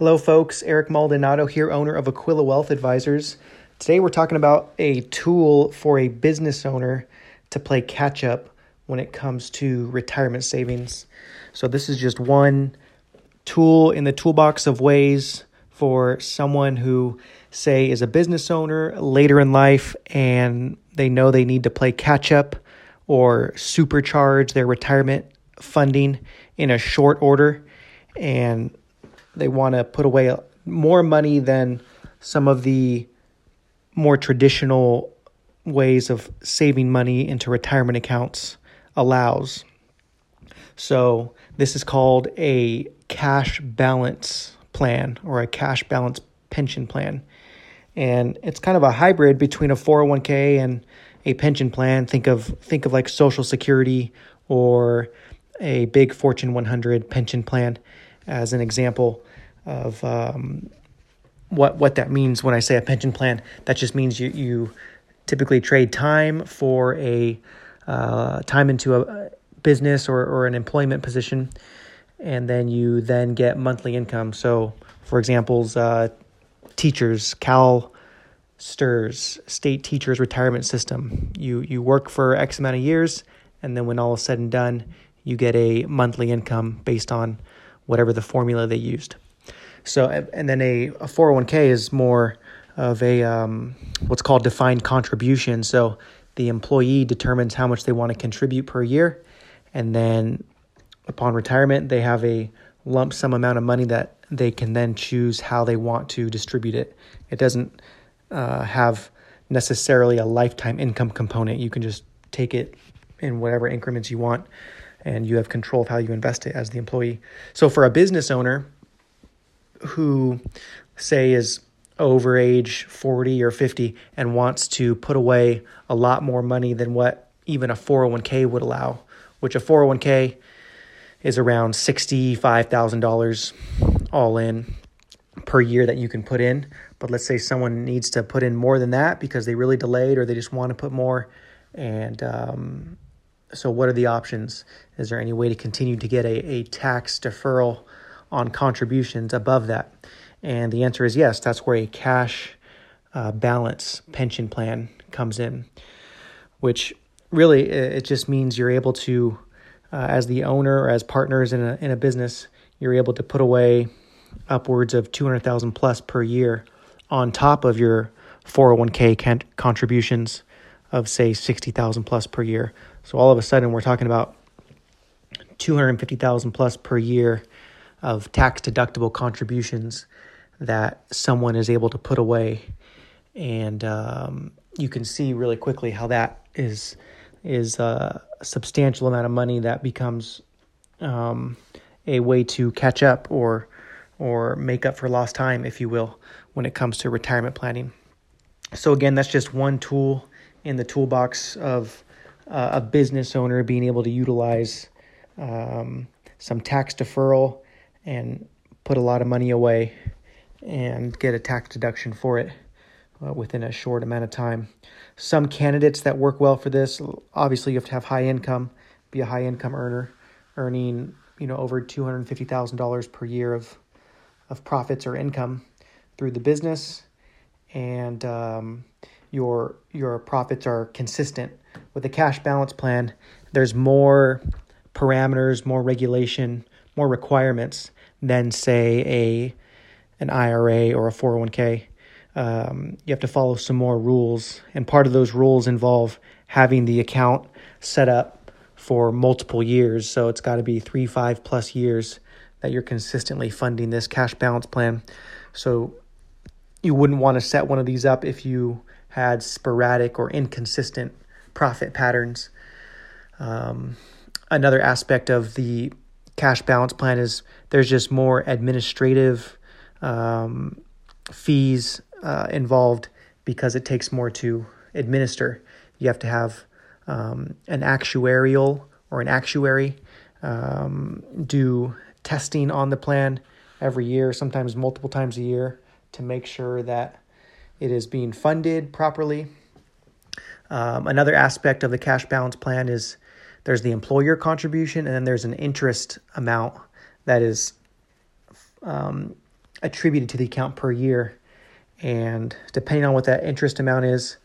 Hello, folks. Eric Maldonado here, owner of Aquila Wealth Advisors. Today, we're talking about a tool for a business owner to play catch up when it comes to retirement savings. So, this is just one tool in the toolbox of ways for someone who, say, is a business owner later in life and they know they need to play catch up or supercharge their retirement funding in a short order. And they want to put away more money than some of the more traditional ways of saving money into retirement accounts allows. So, this is called a cash balance plan or a cash balance pension plan. And it's kind of a hybrid between a 401k and a pension plan. Think of think of like social security or a big Fortune 100 pension plan as an example of um, what what that means when I say a pension plan. That just means you you typically trade time for a uh, time into a business or, or an employment position, and then you then get monthly income. So, for examples, uh, teachers, Cal STRS, State Teachers Retirement System. You you work for X amount of years, and then when all is said and done, you get a monthly income based on whatever the formula they used. So, and then a, a 401k is more of a um, what's called defined contribution. So, the employee determines how much they want to contribute per year, and then upon retirement, they have a lump sum amount of money that they can then choose how they want to distribute it. It doesn't uh, have necessarily a lifetime income component. You can just take it in whatever increments you want, and you have control of how you invest it as the employee. So, for a business owner, who say is over age 40 or 50 and wants to put away a lot more money than what even a 401k would allow, which a 401k is around $65,000 all in per year that you can put in. But let's say someone needs to put in more than that because they really delayed or they just want to put more. And um, so, what are the options? Is there any way to continue to get a, a tax deferral on contributions above that? And the answer is yes. That's where a cash uh, balance pension plan comes in, which really it just means you're able to, uh, as the owner or as partners in a in a business, you're able to put away upwards of two hundred thousand plus per year on top of your 401k contributions of say 60,000 plus per year. So all of a sudden we're talking about 250,000 plus per year of tax deductible contributions that someone is able to put away, and um, you can see really quickly how that is is a substantial amount of money that becomes um, a way to catch up or or make up for lost time, if you will, when it comes to retirement planning. So again, that's just one tool in the toolbox of uh, a business owner being able to utilize um, some tax deferral and put a lot of money away and get a tax deduction for it uh, within a short amount of time. Some candidates that work well for this, obviously, you have to have high income, be a high income earner, earning you know over two hundred fifty thousand dollars per year of of profits or income through the business, and um, your your profits are consistent. With a cash balance plan, there's more parameters, more regulation, more requirements than say a an IRA or a 401k. Um, you have to follow some more rules, and part of those rules involve having the account set up for multiple years. So it's got to be three, five plus years that you're consistently funding this cash balance plan. So you wouldn't want to set one of these up if you had sporadic or inconsistent profit patterns. Um, another aspect of the cash balance plan is there's just more administrative um, fees uh, involved because it takes more to administer. You have to have um, an actuarial or an actuary um, do testing on the plan every year, sometimes multiple times a year, to make sure that it is being funded properly. Um, another aspect of the cash balance plan is there's the employer contribution, and then there's an interest amount that is um, attributed to the account per year, and depending on what that interest amount is,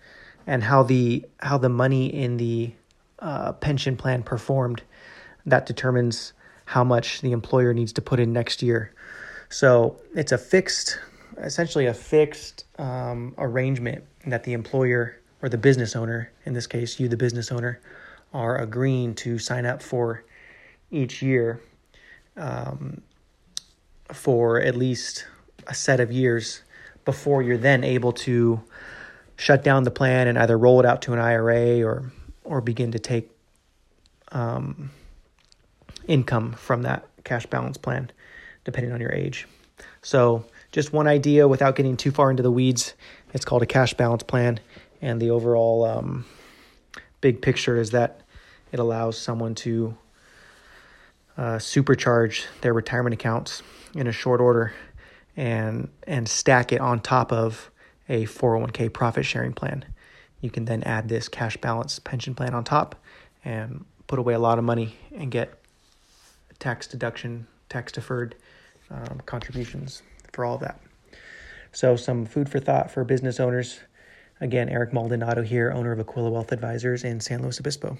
and how the how the money in the uh, pension plan performed, that determines how much the employer needs to put in next year. So it's a fixed, essentially a fixed um, arrangement that the employer or the business owner, in this case, you, the business owner, are agreeing to sign up for each year um, for at least a set of years before you're then able to shut down the plan and either roll it out to an IRA or or begin to take um, income from that cash balance plan, depending on your age. So, just one idea without getting too far into the weeds. It's called a cash balance plan, and the overall um, big picture is that it allows someone to uh, supercharge their retirement accounts in a short order and and stack it on top of a 401k profit sharing plan. You can then add this cash balance pension plan on top and put away a lot of money and get tax deduction, tax deferred um, contributions for all of that. So, some food for thought for business owners. Again, Eric Maldonado here, owner of Aquila Wealth Advisors in San Luis Obispo.